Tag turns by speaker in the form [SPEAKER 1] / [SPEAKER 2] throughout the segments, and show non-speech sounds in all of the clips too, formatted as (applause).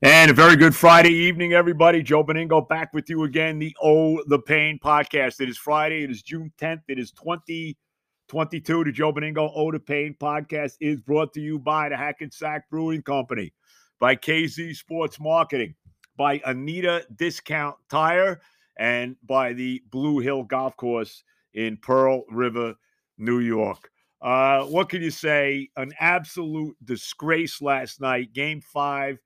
[SPEAKER 1] And a very good Friday evening, everybody. Joe Benigno back with you again, the Oh the Pain podcast. It is Friday. It is June 10th. It is 2022. The Joe Benigno Oh the Pain podcast is brought to you by the Hackensack Brewing Company, by KZ Sports Marketing, by Anita Discount Tire, and by the Blue Hill Golf Course in Pearl River, New York. Uh, what can you say? An absolute disgrace last night. Game five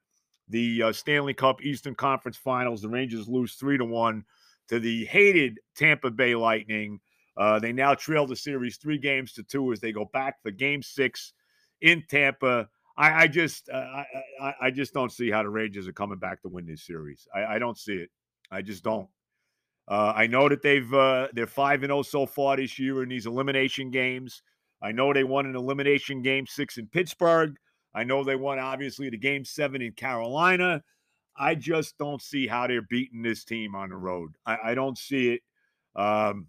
[SPEAKER 1] the uh, Stanley Cup Eastern Conference Finals. The Rangers lose three to one to the hated Tampa Bay Lightning. Uh, they now trail the series three games to two as they go back for Game Six in Tampa. I, I just, uh, I, I, just don't see how the Rangers are coming back to win this series. I, I don't see it. I just don't. Uh, I know that they've uh, they're five and zero oh so far this year in these elimination games. I know they won an elimination game six in Pittsburgh. I know they won, obviously, the game seven in Carolina. I just don't see how they're beating this team on the road. I, I don't see it. Um,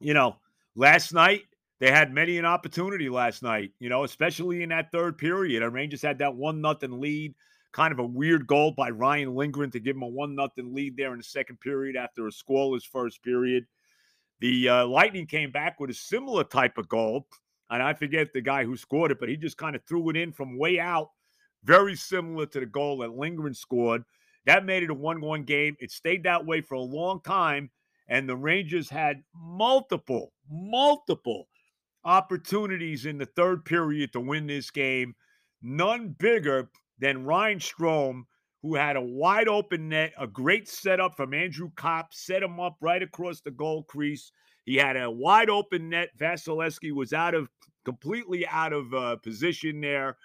[SPEAKER 1] you know, last night, they had many an opportunity last night, you know, especially in that third period. The Rangers had that one nothing lead, kind of a weird goal by Ryan Lindgren to give them a one nothing lead there in the second period after a scoreless first period. The uh, Lightning came back with a similar type of goal and I forget the guy who scored it, but he just kind of threw it in from way out, very similar to the goal that Lindgren scored. That made it a one one game. It stayed that way for a long time. And the Rangers had multiple, multiple opportunities in the third period to win this game. None bigger than Ryan Strome, who had a wide open net, a great setup from Andrew Copp, set him up right across the goal crease. He had a wide open net. Vasilevskiy was out of completely out of uh, position there.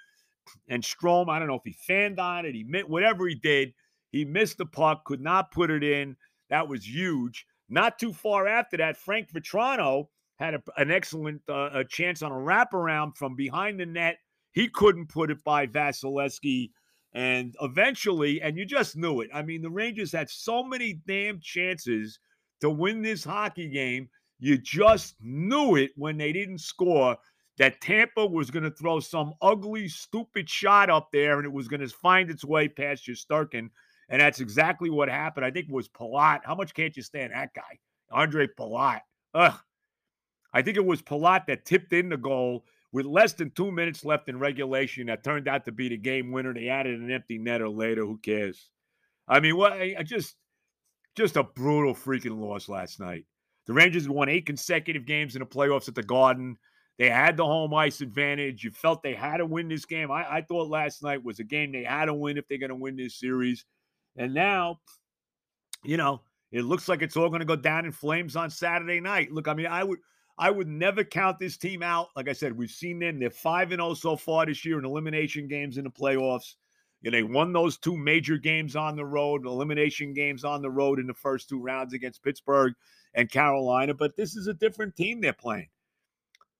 [SPEAKER 1] And Strome, I don't know if he fanned on it, he meant whatever he did, he missed the puck, could not put it in. That was huge. Not too far after that, Frank Vatrano had a, an excellent uh, a chance on a wraparound from behind the net. He couldn't put it by Vasilevskiy. And eventually, and you just knew it. I mean, the Rangers had so many damn chances to win this hockey game. You just knew it when they didn't score that Tampa was going to throw some ugly, stupid shot up there and it was going to find its way past Shesterkin. And that's exactly what happened. I think it was Palat. How much can't you stand that guy? Andre Palat. Ugh. I think it was Palat that tipped in the goal with less than two minutes left in regulation. That turned out to be the game winner. They added an empty netter later. Who cares? I mean, what? I just, just a brutal freaking loss last night. The Rangers won eight consecutive games in the playoffs at the Garden. They had the home ice advantage. You felt they had to win this game. I, I thought last night was a game they had to win if they're going to win this series. And now, you know, it looks like it's all going to go down in flames on Saturday night. Look, I mean, I would I would never count this team out. Like I said, we've seen them. They're 5 and 0 so far this year in elimination games in the playoffs. You know, they won those two major games on the road, elimination games on the road in the first two rounds against Pittsburgh and Carolina, but this is a different team they're playing.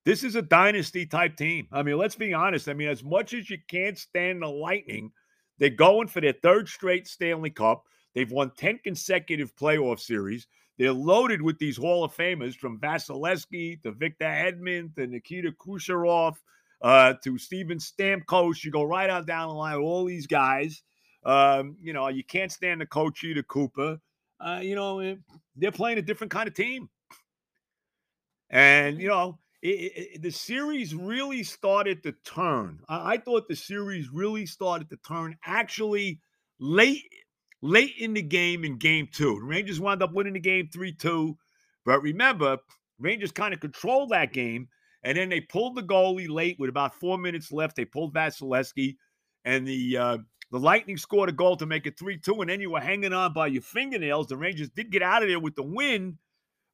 [SPEAKER 1] This is a dynasty type team. I mean, let's be honest. I mean, as much as you can't stand the Lightning, they're going for their third straight Stanley Cup. They've won 10 consecutive playoff series. They're loaded with these Hall of Famers from Vasilevskiy to Victor Hedman to Nikita Kucherov uh, to Steven Stamkos. You go right on down the line with all these guys. Um, you know, you can't stand the coach either, Cooper. Uh, you know, eh, they're playing a different kind of team. And, you know, it, it, the series really started to turn. I, I, thought the series really started to turn actually late late in the game in game two. The Rangers wound up winning the game 3 2. But remember, Rangers kind of controlled that game. And then they pulled the goalie late with about four minutes left. They pulled Vasilevskiy, and the uh, the Lightning scored a goal to make it 3 2. And then you were hanging on by your fingernails. The Rangers did get out of there with the win,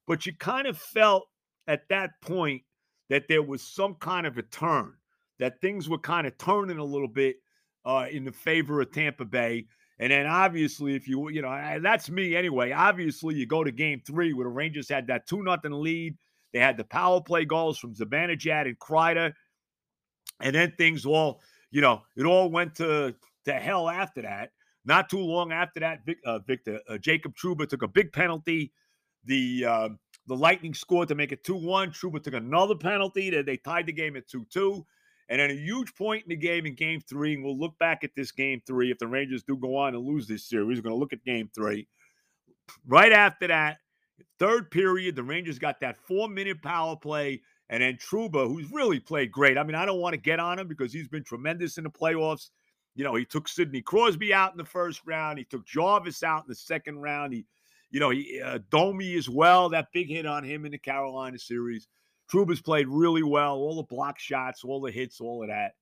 [SPEAKER 1] but you kind of felt at that point that there was some kind of a turn, that things were kind of turning a little bit uh, in the favor of Tampa Bay. And then obviously, if you, you know, that's me anyway. Obviously, you go to game three where the Rangers had that 2 nothing lead. They had the power play goals from Zibanejad and Kreider. And then things all, you know, it all went to, to hell after that. Not too long after that, uh, Victor uh, Jacob Trouba took a big penalty. The uh, the Lightning scored to make it 2 1. Trouba took another penalty. They, they tied the game at 2 2. And then a huge point in the game in game three. And we'll look back at this game three. If the Rangers do go on and lose this series, we're going to look at game three. Right after that, third period, the Rangers got that four minute power play. And then Trouba, who's really played great. I mean, I don't want to get on him because he's been tremendous in the playoffs. You know, he took Sidney Crosby out in the first round. He took Jarvis out in the second round. He, you know, he uh, Domi as well. That big hit on him in the Carolina series. Trouba's played really well, all the block shots, all the hits, all of that.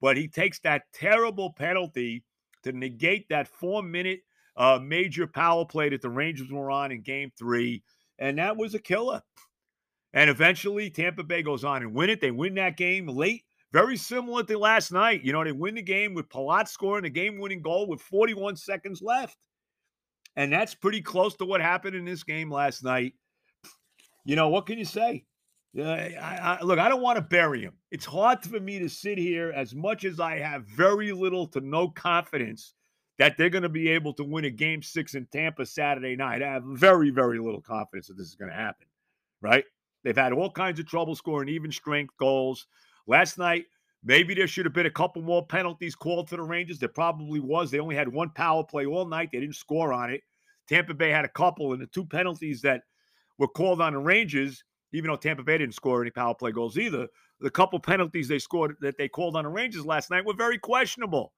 [SPEAKER 1] But he takes that terrible penalty to negate that four minute uh, major power play that the Rangers were on in game three. And that was a killer. And eventually, Tampa Bay goes on and win it. They win that game late, very similar to last night. You know, they win the game with Palat scoring a game winning goal with 41 seconds left. And that's pretty close to what happened in this game last night. You know, what can you say? Yeah, I, I, look, I don't want to bury him. It's hard for me to sit here as much as I have very little to no confidence that they're going to be able to win a game six in Tampa Saturday night. I have very, very little confidence that this is going to happen, right? They've had all kinds of trouble scoring even strength goals. Last night, maybe there should have been a couple more penalties called for the Rangers. There probably was. They only had one power play all night, they didn't score on it. Tampa Bay had a couple, and the two penalties that were called on the Rangers even though Tampa Bay didn't score any power play goals either, the couple penalties they scored that they called on the Rangers last night were very questionable.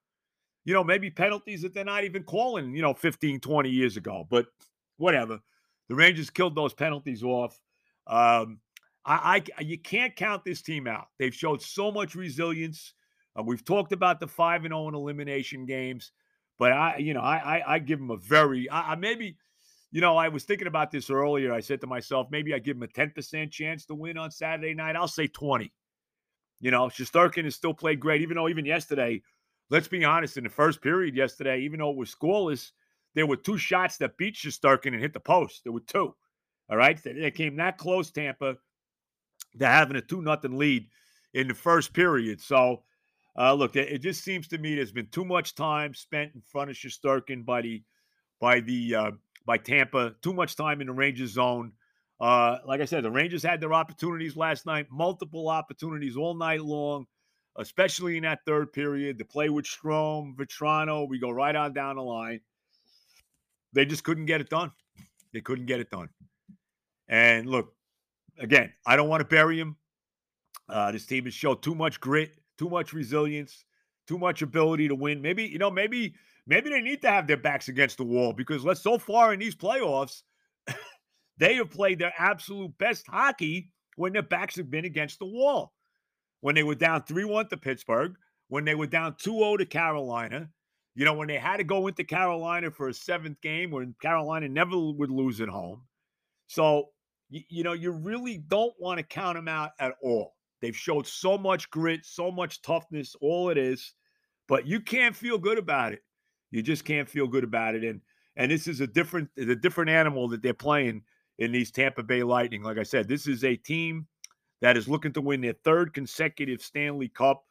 [SPEAKER 1] You know, maybe penalties that they're not even calling, you know, 15, 20 years ago, but whatever. The Rangers killed those penalties off. Um, I, I you can't count this team out. They've showed so much resilience. Uh, we've talked about the five and zero oh in elimination games, but I, you know, I, I, I give them a very, I, I maybe you know, I was thinking about this earlier. I said to myself, maybe I give them a 10% chance to win on Saturday night. I'll say 20. You know, Shesterkin has still played great, even though even yesterday, let's be honest, in the first period yesterday, even though it was scoreless, there were two shots that beat Shesterkin and hit the post. There were two. All right. They came that close, Tampa, to having a 2 nothing lead in the first period. So, uh, look, it just seems to me there's been too much time spent in front of Shesterkin by the by the uh, by Tampa. Too much time in the Rangers zone. Uh, like I said, the Rangers had their opportunities last night, multiple opportunities all night long, especially in that third period. To play with Strome, Vatrano, we go right on down the line. They just couldn't get it done. They couldn't get it done. And look, again, I don't want to bury him. Uh, this team has showed too much grit, too much resilience, too much ability to win. Maybe, you know, maybe maybe they need to have their backs against the wall because let's so far in these playoffs, (laughs) they have played their absolute best hockey when their backs have been against the wall. When they were down 3 1 to Pittsburgh, when they were down 2 0 to Carolina, you know, when they had to go into Carolina for a seventh game when Carolina never would lose at home. So, you, you know, you really don't want to count them out at all. They've showed so much grit, so much toughness, all it is, but you can't feel good about it. You just can't feel good about it. And and this is a different a different animal that they're playing in these Tampa Bay Lightning. Like I said, this is a team that is looking to win their third consecutive Stanley Cup.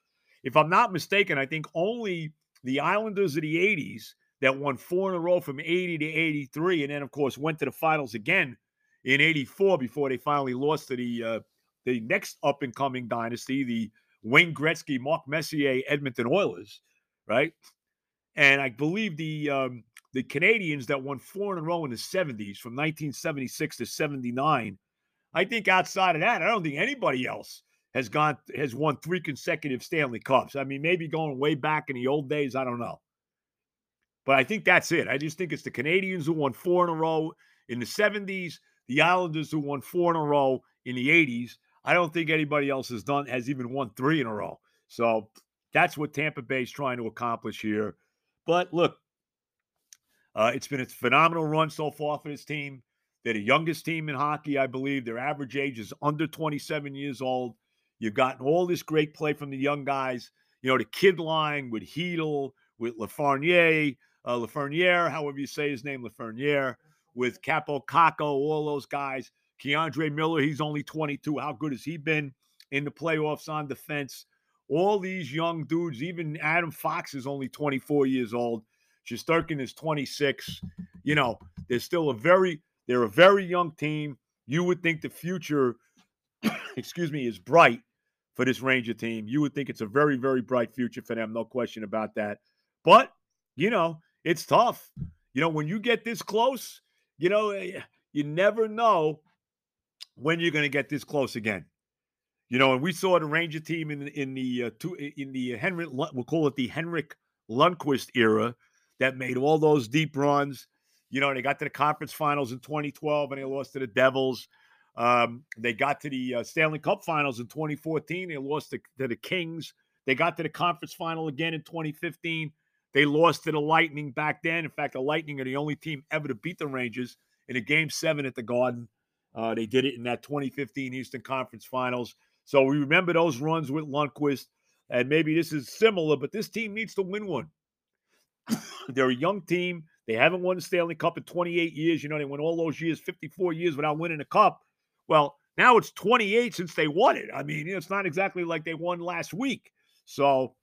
[SPEAKER 1] If I'm not mistaken, I think only the Islanders of the 80s that won four in a row from 80 to 83, and then of course went to the finals again in 84 before they finally lost to the uh, the next up and coming dynasty, the Wayne Gretzky, Mark Messier, Edmonton Oilers, right? And I believe the um, the Canadiens that won four in a row in the 70s from 1976 to 79. I think outside of that, I don't think anybody else has gone has won three consecutive Stanley Cups. I mean, maybe going way back in the old days, I don't know. But I think that's it. I just think it's the Canadiens who won four in a row in the 70s, the Islanders who won four in a row in the 80s. I don't think anybody else has done has even won three in a row. So that's what Tampa Bay is trying to accomplish here. But look, uh, it's been a phenomenal run so far for this team. They're the youngest team in hockey, I believe. Their average age is under 27 years old. You've gotten all this great play from the young guys. You know, the kid line with Chytil, with Lafreniere, uh, however you say his name, Lafreniere, with Kaapo Kakko, all those guys. K'Andre Miller, he's only 22. How good has he been in the playoffs on defense? All these young dudes, even Adam Fox is only 24 years old. Shesterkin is 26. You know, they're still a very, they're a very young team. You would think the future, (coughs) excuse me, is bright for this Ranger team. You would think it's a very, very bright future for them. No question about that. But, you know, it's tough. You know, when you get this close, you know, eh, you never know when you're going to get this close again. You know, and we saw the Ranger team in in the uh, two, in the Henrik we'll call it the Henrik Lundqvist era that made all those deep runs. You know, they got to the conference finals in 2012 and they lost to the Devils. Um, they got to the uh, Stanley Cup finals in 2014. They lost to, to the Kings. They got to the conference final again in 2015. They lost to the Lightning back then. In fact, the Lightning are the only team ever to beat the Rangers in a game seven at the Garden. Uh, they did it in that 2015 Eastern Conference Finals. So we remember those runs with Lundqvist, and maybe this is similar, but this team needs to win one. (coughs) They're a young team. They haven't won the Stanley Cup in 28 years. You know, they went all those years, 54 years without winning a cup. Well, now it's 28 since they won it. I mean, it's not exactly like they won last week. So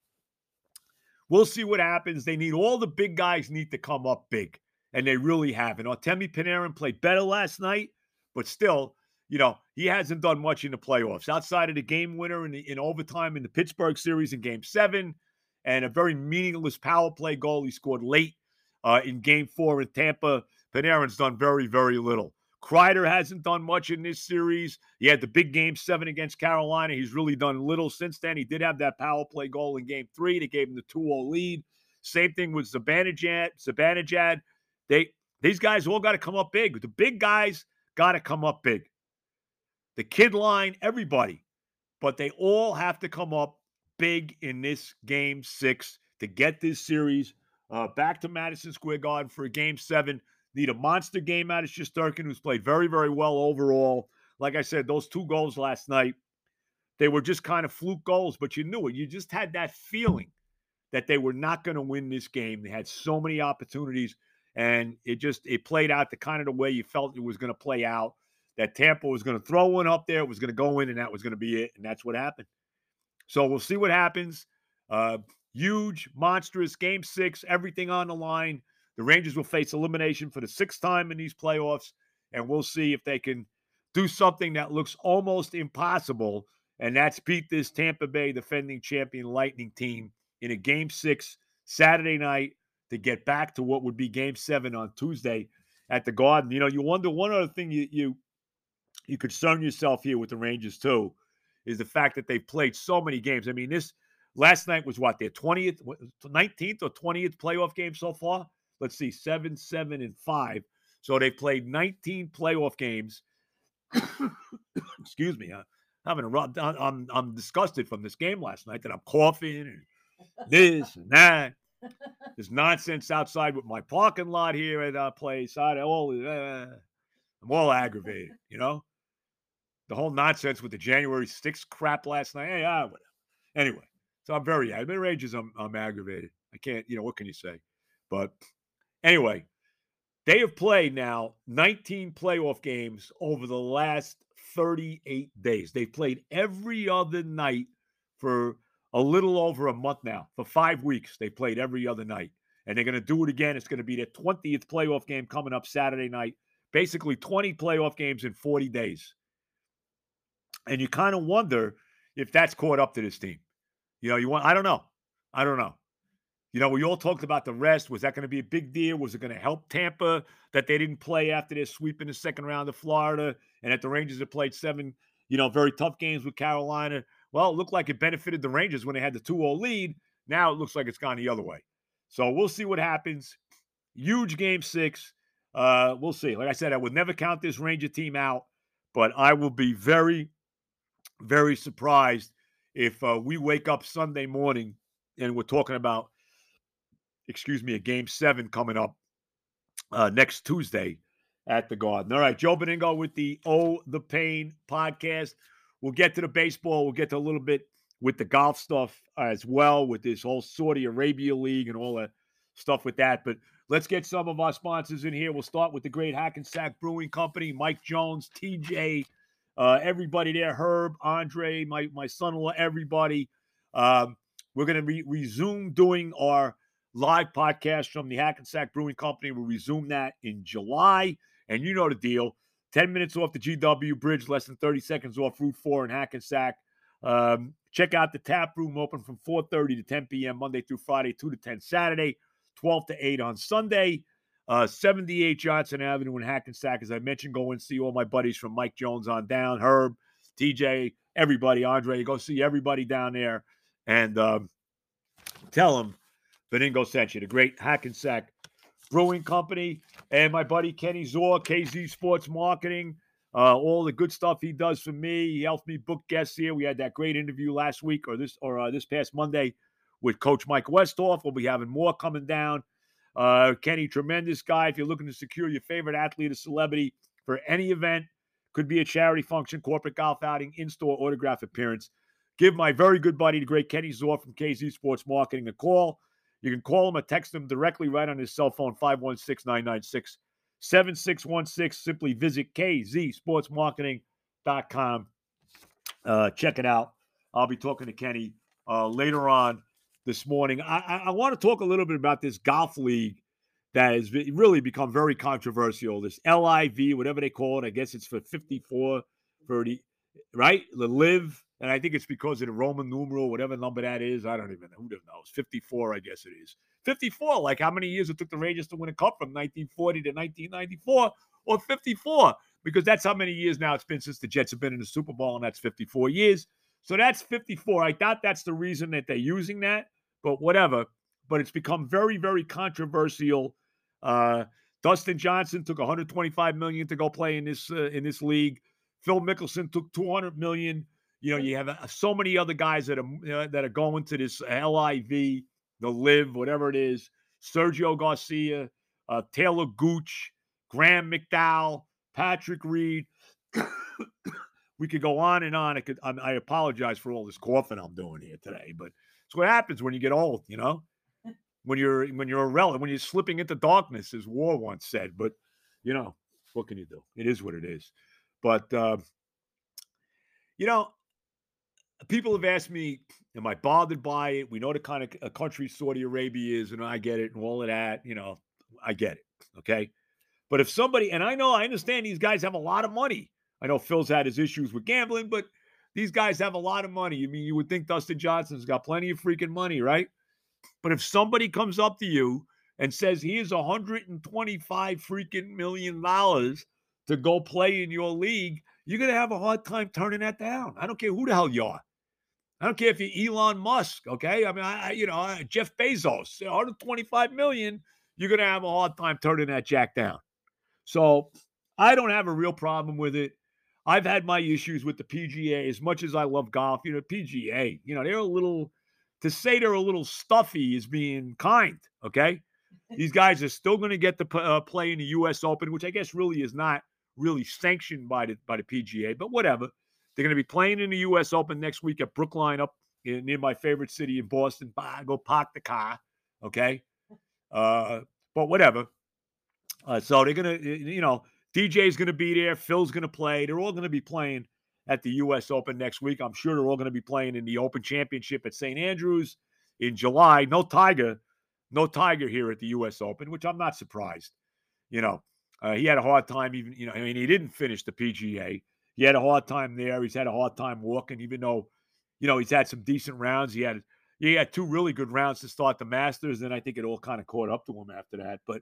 [SPEAKER 1] we'll see what happens. They need all the big guys need to come up big, and they really haven't. Artemi Panarin played better last night, but still, you know, he hasn't done much in the playoffs outside of the game winner in, the, in overtime in the Pittsburgh series in game seven and a very meaningless power play goal he scored late uh, in game four in Tampa. Panarin's done very, very little. Kreider hasn't done much in this series. He had the big game seven against Carolina. He's really done little since then. He did have that power play goal in game three. that gave him the 2 0 lead. Same thing with Zibanejad. Zibanejad. They these guys all got to come up big. The big guys got to come up big the kid line, everybody. But they all have to come up big in this game six to get this series uh, back to Madison Square Garden for game seven. Need a monster game out of Shesterkin, who's played very, very well overall. Like I said, those two goals last night, they were just kind of fluke goals, but you knew it. You just had that feeling that they were not going to win this game. They had so many opportunities, and it just it played out the kind of the way you felt it was going to play out that Tampa was going to throw one up there, it was going to go in, and that was going to be it. And that's what happened. So we'll see what happens. Uh, huge, monstrous game six, everything on the line. The Rangers will face elimination for the sixth time in these playoffs, and we'll see if they can do something that looks almost impossible, and that's beat this Tampa Bay defending champion Lightning team in a game six Saturday night to get back to what would be game seven on Tuesday at the Garden. You know, you wonder one other thing you you you concern yourself here with the Rangers too, is the fact that they've played so many games. I mean, this last night was what their 20th, 19th or 20th playoff game so far. Let's see, seven, seven, and five. So they've played 19 playoff games. (coughs) Excuse me. I'm having a rough. I'm I'm disgusted from this game last night that I'm coughing and this and that. (laughs) There's nonsense outside with my parking lot here at our place. I all uh, I'm all aggravated, you know the whole nonsense with the January 6th crap last night. Hey, ah, whatever. Anyway, so I'm very, been rages. I'm, I'm aggravated. I can't, you know, what can you say? But anyway, they have played now 19 playoff games over the last 38 days. They've played every other night for a little over a month now. For five weeks, they played every other night. And they're going to do it again. It's going to be their 20th playoff game coming up Saturday night. Basically, 20 playoff games in 40 days. And you kind of wonder if that's caught up to this team. You know, you want, I don't know. I don't know. You know, we all talked about the rest. Was that going to be a big deal? Was it going to help Tampa that they didn't play after their sweep in the second round of Florida and that the Rangers had played seven, you know, very tough games with Carolina? Well, it looked like it benefited the Rangers when they had the 2 0 lead. Now it looks like it's gone the other way. So we'll see what happens. Huge game six. Uh, we'll see. Like I said, I would never count this Ranger team out, but I will be very, very surprised if uh, we wake up Sunday morning and we're talking about, excuse me, a game seven coming up uh, next Tuesday at the Garden. All right, Joe Benigno with the Oh the Pain podcast. We'll get to the baseball. We'll get to a little bit with the golf stuff as well, with this whole Saudi Arabia League and all that stuff with that. But let's get some of our sponsors in here. We'll start with the great Hackensack Brewing Company, Mike Jones, TJ, uh, everybody there, Herb, Andre, my my son-in-law, everybody. Um, we're going to re- resume doing our live podcast from the Hackensack Brewing Company. We'll resume that in July, and you know the deal. 10 minutes off the GW Bridge, less than 30 seconds off Route 4 in Hackensack. Um, check out the tap room open from 4.30 to 10 p.m. Monday through Friday, 2 to 10 Saturday, 12 to 8 on Sunday. Uh, 78 Johnson Avenue in Hackensack. As I mentioned, go and see all my buddies from Mike Jones on down, Herb, TJ, everybody, Andre. Go see everybody down there and um, tell them Benigno sent you. The great Hackensack Brewing Company and my buddy Kenny Zor, KZ Sports Marketing. Uh, all the good stuff he does for me. He helped me book guests here. We had that great interview last week or this or uh, this past Monday with Coach Mike Westhoff. We'll be having more coming down. Uh, Kenny, tremendous guy. If you're looking to secure your favorite athlete or celebrity for any event, could be a charity function, corporate golf outing, in-store autograph appearance. Give my very good buddy, the great Kenny Zor from KZ Sports Marketing, a call. You can call him or text him directly right on his cell phone, 516 996 7616. Simply visit kzsportsmarketing.com. Uh, check it out. I'll be talking to Kenny uh, later on this morning. I, I, want to talk a little bit about this golf league that has really become very controversial. This LIV, whatever they call it, I guess it's for 54, 30, right? The live, and I think it's because of the Roman numeral, whatever number that is. I don't even know. Who knows? 54, I guess it is. 54, like how many years it took the Rangers to win a cup from 1940 to 1994, or 54, because that's how many years now it's been since the Jets have been in the Super Bowl, and that's 54 years. So that's 54. I thought that's the reason that they're using that, but whatever. But it's become very, very controversial. Uh, Dustin Johnson took 125 million to go play in this uh, in this league. Phil Mickelson took 200 million. You know, you have uh, so many other guys that are uh, that are going to this LIV, the Live, whatever it is. Sergio Garcia, uh, Talor Gooch, Graham McDowell, Patrick Reed. (coughs) we could go on and on. I could. I, I apologize for all this coughing I'm doing here today, but it's what happens when you get old. You know, when you're when you're a relic, when you're slipping into darkness, as War once said. But you know, what can you do? It is what it is. But uh, you know, people have asked me, "Am I bothered by it?" We know the kind of a country Saudi Arabia is, and I get it, and all of that. You know, I get it. Okay, but if somebody, and I know, I understand these guys have a lot of money. I know Phil's had his issues with gambling, but these guys have a lot of money. You I mean you would think Dustin Johnson's got plenty of freaking money, right? But if somebody comes up to you and says he here's 125 freaking million dollars to go play in your league, you're gonna have a hard time turning that down. I don't care who the hell you are. I don't care if you're Elon Musk, okay? I mean, I, you know, Jeff Bezos, 125 million, you're gonna have a hard time turning that jack down. So I don't have a real problem with it. I've had my issues with the PGA as much as I love golf. You know, PGA, you know, they're a little, to say they're a little stuffy is being kind, okay? These guys are still going to get to uh, play in the U.S. Open, which I guess really is not really sanctioned by the by the PGA, but whatever. They're going to be playing in the U.S. Open next week at Brookline, up in, near my favorite city in Boston. Bah, go park the car, okay? Uh, but whatever. Uh, so they're going to, you know, DJ's going to be there. Phil's going to play. They're all going to be playing at the U.S. Open next week. I'm sure they're all going to be playing in the Open Championship at St. Andrews in July. No Tiger, no Tiger here at the U.S. Open, which I'm not surprised. You know, uh, he had a hard time even. You know, I mean, he didn't finish the PGA. He had a hard time there. He's had a hard time walking, even though, you know, he's had some decent rounds. He had he had two really good rounds to start the Masters, and I think it all kind of caught up to him after that. But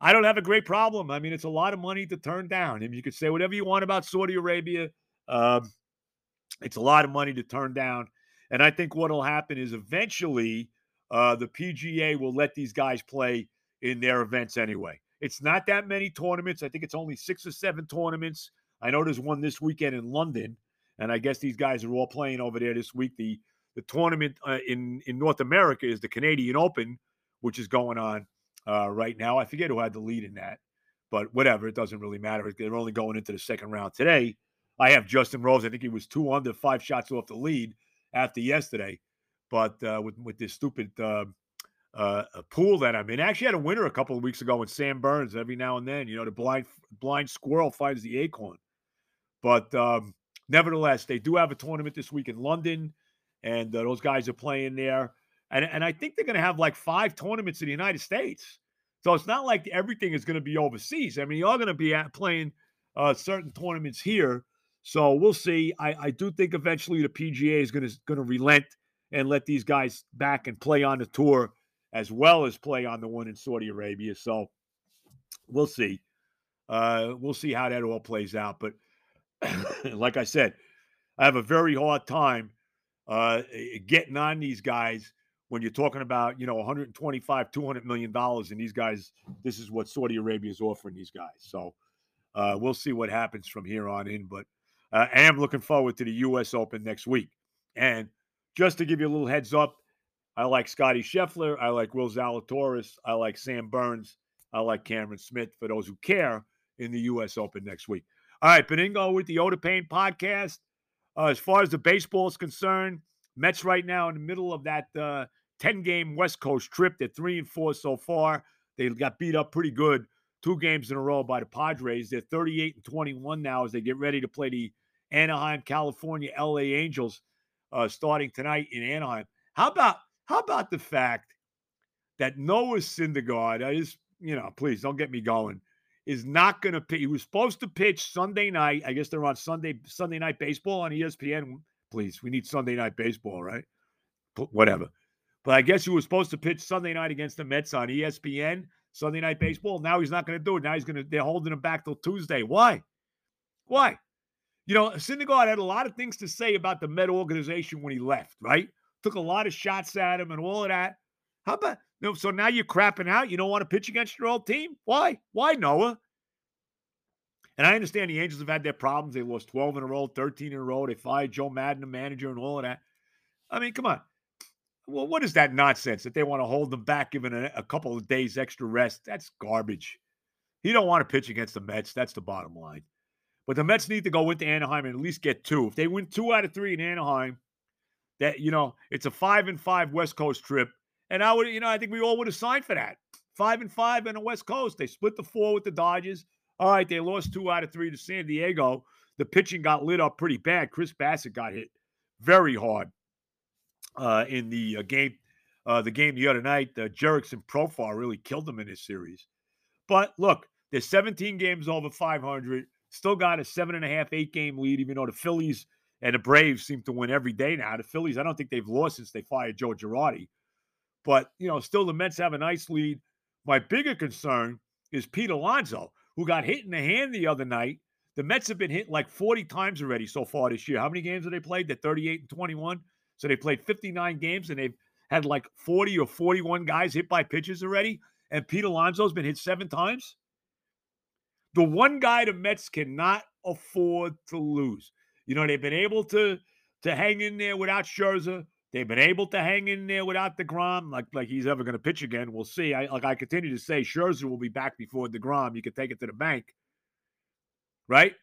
[SPEAKER 1] I don't have a great problem. I mean, it's a lot of money to turn down. I mean, you could say whatever you want about Saudi Arabia. Um, it's a lot of money to turn down. And I think what will happen is eventually uh, the PGA will let these guys play in their events anyway. It's not that many tournaments. I think it's only six or seven tournaments. I know there's one this weekend in London, and I guess these guys are all playing over there this week. The the tournament uh, in in North America is the Canadian Open, which is going on uh, right now. I forget who had the lead in that, but whatever. It doesn't really matter. They're only going into the second round today. I have Justin Rose. I think he was two under, five shots off the lead after yesterday. But uh, with with this stupid uh, uh, pool that I'm in. I actually had a winner a couple of weeks ago with Sam Burns. Every now and then, you know, the blind blind squirrel finds the acorn. But um, nevertheless, they do have a tournament this week in London, and uh, those guys are playing there. And and I think they're going to have like five tournaments in the United States. So it's not like everything is going to be overseas. I mean, you're going to be at playing uh, certain tournaments here. So we'll see. I, I do think eventually the PGA is going to going to relent and let these guys back and play on the tour as well as play on the one in Saudi Arabia. So we'll see. Uh, we'll see how that all plays out. But (laughs) like I said, I have a very hard time uh, getting on these guys when you're talking about you know 125 200 million dollars and these guys this is what saudi arabia is offering these guys so uh, we'll see what happens from here on in but uh, i am looking forward to the us open next week and just to give you a little heads up I like Scotty Scheffler. I like Will Zalatoris. I like Sam Burns. I like Cameron Smith for those who care in the U.S. Open next week. All right, Benigno with the Oda Pain podcast. Uh, as far as the baseball is concerned, Mets right now in the middle of that uh, 10 game West Coast trip. They're three and four so far. They got beat up pretty good two games in a row by the Padres. They're 38 and 21 now as they get ready to play the Anaheim, California, LA Angels uh, starting tonight in Anaheim. How about how about the fact that Noah Syndergaard, I just, you know, please don't get me going, is not going to pitch. He was supposed to pitch Sunday night. I guess they're on Sunday Sunday night baseball on ESPN. Please, we need Sunday night baseball, right? Whatever. But I guess he was supposed to pitch Sunday night against the Mets on ESPN, Sunday night baseball. Now he's not going to do it. Now he's going to, they're holding him back till Tuesday. Why? Why? You know, Syndergaard had a lot of things to say about the Met organization when he left, right? took a lot of shots at him and all of that. How about no? So now you're crapping out. You don't want to pitch against your old team. Why? Why, Noah? And I understand the Angels have had their problems. They lost 12 in a row, 13 in a row. They fired Joe Maddon, the manager, and all of that. I mean, come on. Well, what is that nonsense that they want to hold them back, giving a, a couple of days extra rest? That's garbage. You don't want to pitch against the Mets. That's the bottom line. But the Mets need to go into Anaheim and at least get two. If they win two out of three in Anaheim, that you know it's a five and five West Coast trip, and I would you know I think we all would have signed for that. Five and five on the West Coast. They split the four with the Dodgers. All right, they lost two out of three to San Diego. The pitching got lit up pretty bad. Chris Bassitt got hit very hard uh, in the uh, game. Uh, the game the other night, uh, Jurickson Profar really killed them in this series. But look, there's 17 games over 500. Still got a seven and a half, eight game lead, even though the Phillies and the Braves seem to win every day now. The Phillies, I don't think they've lost since they fired Joe Girardi. But, you know, still the Mets have a nice lead. My bigger concern is Pete Alonso, who got hit in the hand the other night. The Mets have been hit like 40 times already so far this year. How many games have they played? They're 38 and 21. So they played 59 games and they've had like 40 or 41 guys hit by pitches already. And Pete Alonso's been hit seven times. The one guy the Mets cannot afford to lose. You know, they've been able to to hang in there without Scherzer. They've been able to hang in there without Degrom, like like he's ever going to pitch again. We'll see. I like I continue to say Scherzer will be back before Degrom. You can take it to the bank, right?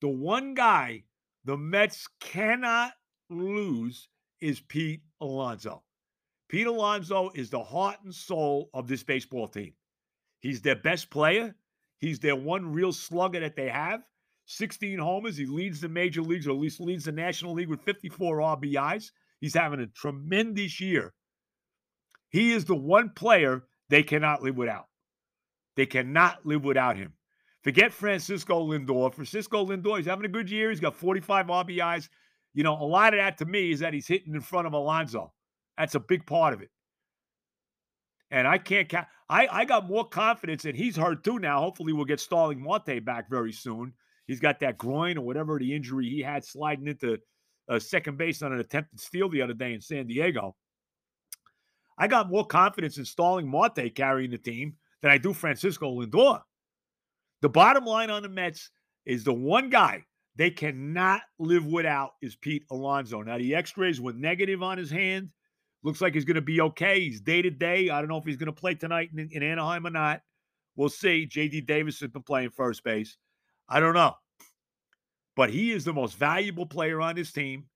[SPEAKER 1] The one guy the Mets cannot lose is Pete Alonso. Pete Alonso is the heart and soul of this baseball team. He's their best player. He's their one real slugger that they have. 16 homers. He leads the major leagues, or at least leads the National League with 54 RBIs. He's having a tremendous year. He is the one player they cannot live without. They cannot live without him. Forget Francisco Lindor. Francisco Lindor, he's having a good year. He's got 45 RBIs. You know, a lot of that to me is that he's hitting in front of Alonso. That's a big part of it. And I can't count. I, I got more confidence, and he's hurt too now. Hopefully, we'll get Starling Marte back very soon. He's got that groin or whatever the injury he had sliding into uh, second base on an attempted steal the other day in San Diego. I got more confidence in Starling Marte carrying the team than I do Francisco Lindor. The bottom line on the Mets is the one guy they cannot live without is Pete Alonso. Now, the x rays were negative on his hand. Looks like he's going to be okay. He's day to day. I don't know if he's going to play tonight in, in Anaheim or not. We'll see. JD Davis has been playing first base. I don't know. But he is the most valuable player on his team.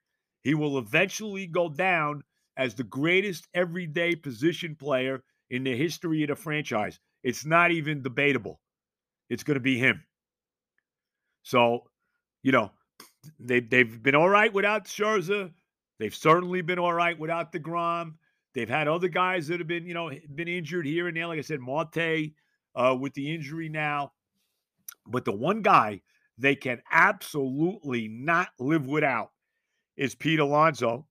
[SPEAKER 1] He will eventually go down as the greatest everyday position player in the history of the franchise. It's not even debatable. It's going to be him. So, you know, they they've been all right without Scherzer. They've certainly been all right without the DeGrom. They've had other guys that have been, you know, been injured here and there. Like I said, Marte uh, with the injury now. But the one guy they can absolutely not live without is Pete Alonso.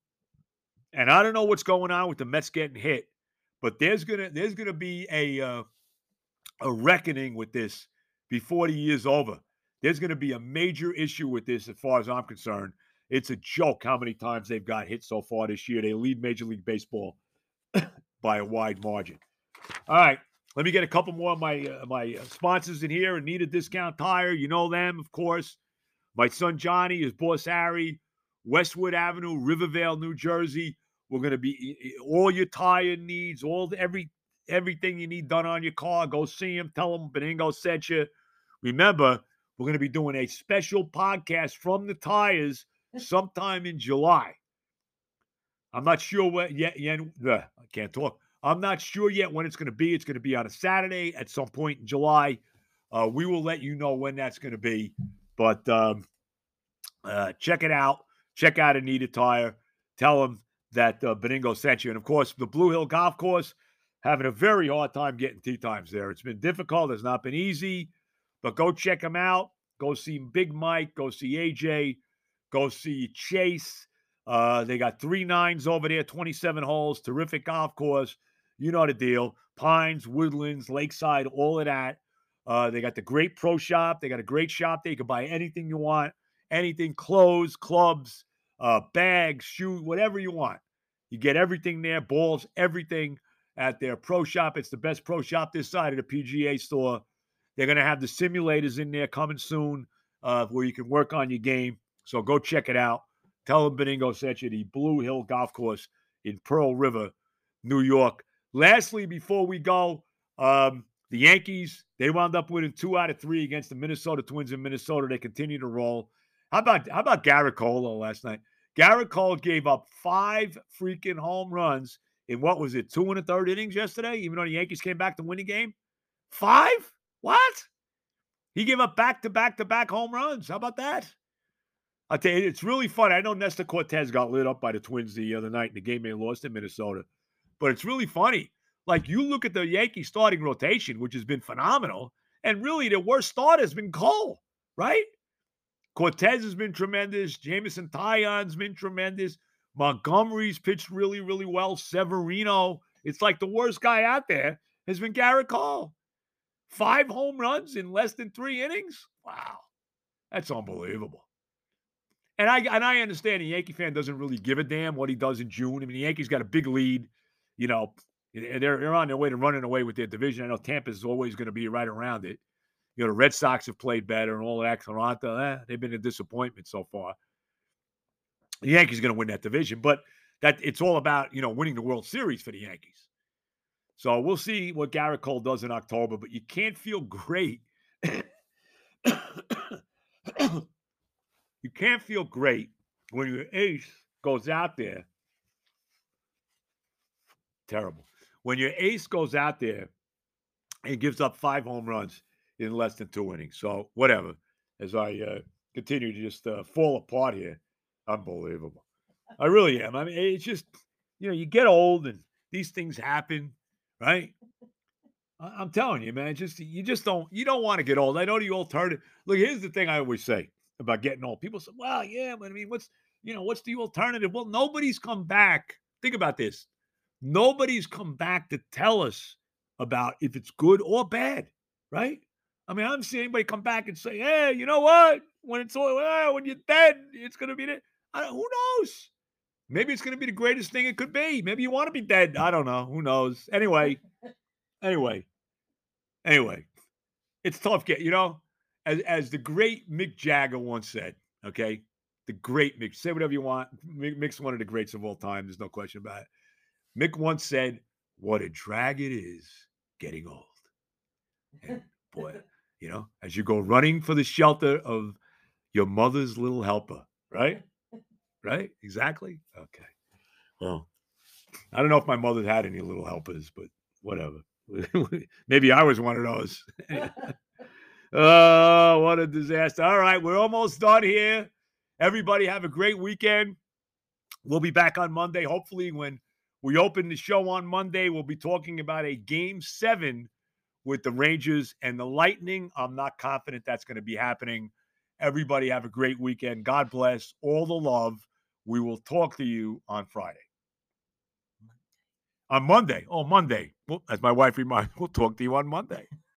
[SPEAKER 1] And I don't know what's going on with the Mets getting hit, but there's gonna there's gonna be a uh, a reckoning with this before the year's over. There's to be a major issue with this, as far as I'm concerned. It's a joke how many times they've got hit so far this year. They lead Major League Baseball (coughs) by a wide margin. All right, let me get a couple more of my uh, my uh, sponsors in here. Anita Discount Tire, you know them, of course. My son Johnny, his boss Harry, Westwood Avenue, Rivervale, New Jersey. We're to be all your tire needs, all the, every everything you need done on your car. Go see him. Tell him Benigno sent you. Remember, we're to be doing a special podcast from the tires sometime in July. I'm not sure what yet. yet I can't talk. I'm not sure yet when it's going to be. It's going to be on a Saturday at some point in July. Uh, we will let you know when that's going to be. But um, uh, check it out. Check out Anita Tire. Tell them that uh, Benigno sent you. And of course, the Blue Hill Golf Course having a very hard time getting tee times there. It's been difficult. It's not been easy. But go check them out. Go see Big Mike. Go see AJ. Go see Chase. Uh, they got three nines over there, 27 holes, terrific golf course. You know the deal. Pines, Woodlands, Lakeside, all of that. Uh, they got the great pro shop. They got a great shop there. You can buy anything you want, anything, clothes, clubs, uh, bags, shoes, whatever you want. You get everything there, balls, everything at their pro shop. It's the best pro shop this side of the PGA store. They're going to have the simulators in there coming soon uh, where you can work on your game. So go check it out. Tell them Benigno sent you the Blue Hill Golf Course in Pearl River, New York. Lastly, before we go, um, the Yankees, they wound up winning two out of three against the Minnesota Twins in Minnesota. They continue to roll. How about how about Gerrit Cole last night? Gerrit Cole gave up five freaking home runs in what was it, two and a third innings yesterday, even though the Yankees came back to win the game? Five? What? He gave up back to back to back home runs. How about that? I tell you, it's really fun. I know Nestor Cortes got lit up by the Twins the other night in the game they lost in Minnesota, but it's really funny. Like you look at the Yankee starting rotation, which has been phenomenal, and really the worst start has been Cole, right? Cortes has been tremendous. Jameson Taillon's been tremendous. Montgomery's pitched really, really well. Severino, it's like the worst guy out there has been Gerrit Cole. Five home runs in less than three innings. Wow, that's unbelievable. And I and I understand a Yankee fan doesn't really give a damn what he does in June. I mean, the Yankees got a big lead. You know, they're they're on their way to running away with their division. I know Tampa's always going to be right around it. You know, the Red Sox have played better and all that. Toronto, eh, they've been a disappointment so far. The Yankees are going to win that division, but that it's all about you know winning the World Series for the Yankees. So we'll see what Gerrit Cole does in October, but you can't feel great. (coughs) you can't feel great when your ace goes out there. Terrible. When your ace goes out there and gives up five home runs in less than two innings. So whatever. As I uh, continue to just uh, fall apart here, unbelievable. I really am. I mean, it's just you know you get old and these things happen right? I'm telling you, man, just you just don't you don't want to get old. I know you the alternative. Look, here's the thing I always say about getting old. People say, "Well, yeah, but I mean, what's you know, what's the alternative?" Well, nobody's come back. Think about this. Nobody's come back to tell us about if it's good or bad, right? I mean, I haven't seen anybody come back and say, "Hey, you know what? When it's all well, when you're dead, it's gonna be there." who knows? Maybe it's going to be the greatest thing it could be. Maybe you want to be dead. I don't know. Who knows? Anyway, anyway, anyway, it's tough. Get you know, as as the great Mick Jagger once said. Okay, the great Mick. Say whatever you want. Mick's one of the greats of all time. There's no question about it. Mick once said, "What a drag it is getting old." And (laughs) boy, you know, as you go running for the shelter of your mother's little helper, right? right? Exactly. Okay. Well, I don't know if my mother had any little helpers, but whatever. (laughs) Maybe I was one of those. (laughs) oh, what a disaster. All right, we're almost done here. Everybody have a great weekend. We'll be back on Monday. Hopefully, when we open the show on Monday, we'll be talking about a game seven with the Rangers and the Lightning. I'm not confident that's going to be happening. Everybody have a great weekend. God bless. All the love. We will talk to you on Friday. On Monday. Oh, Monday. Well, as my wife reminds, (laughs) we'll talk to you on Monday.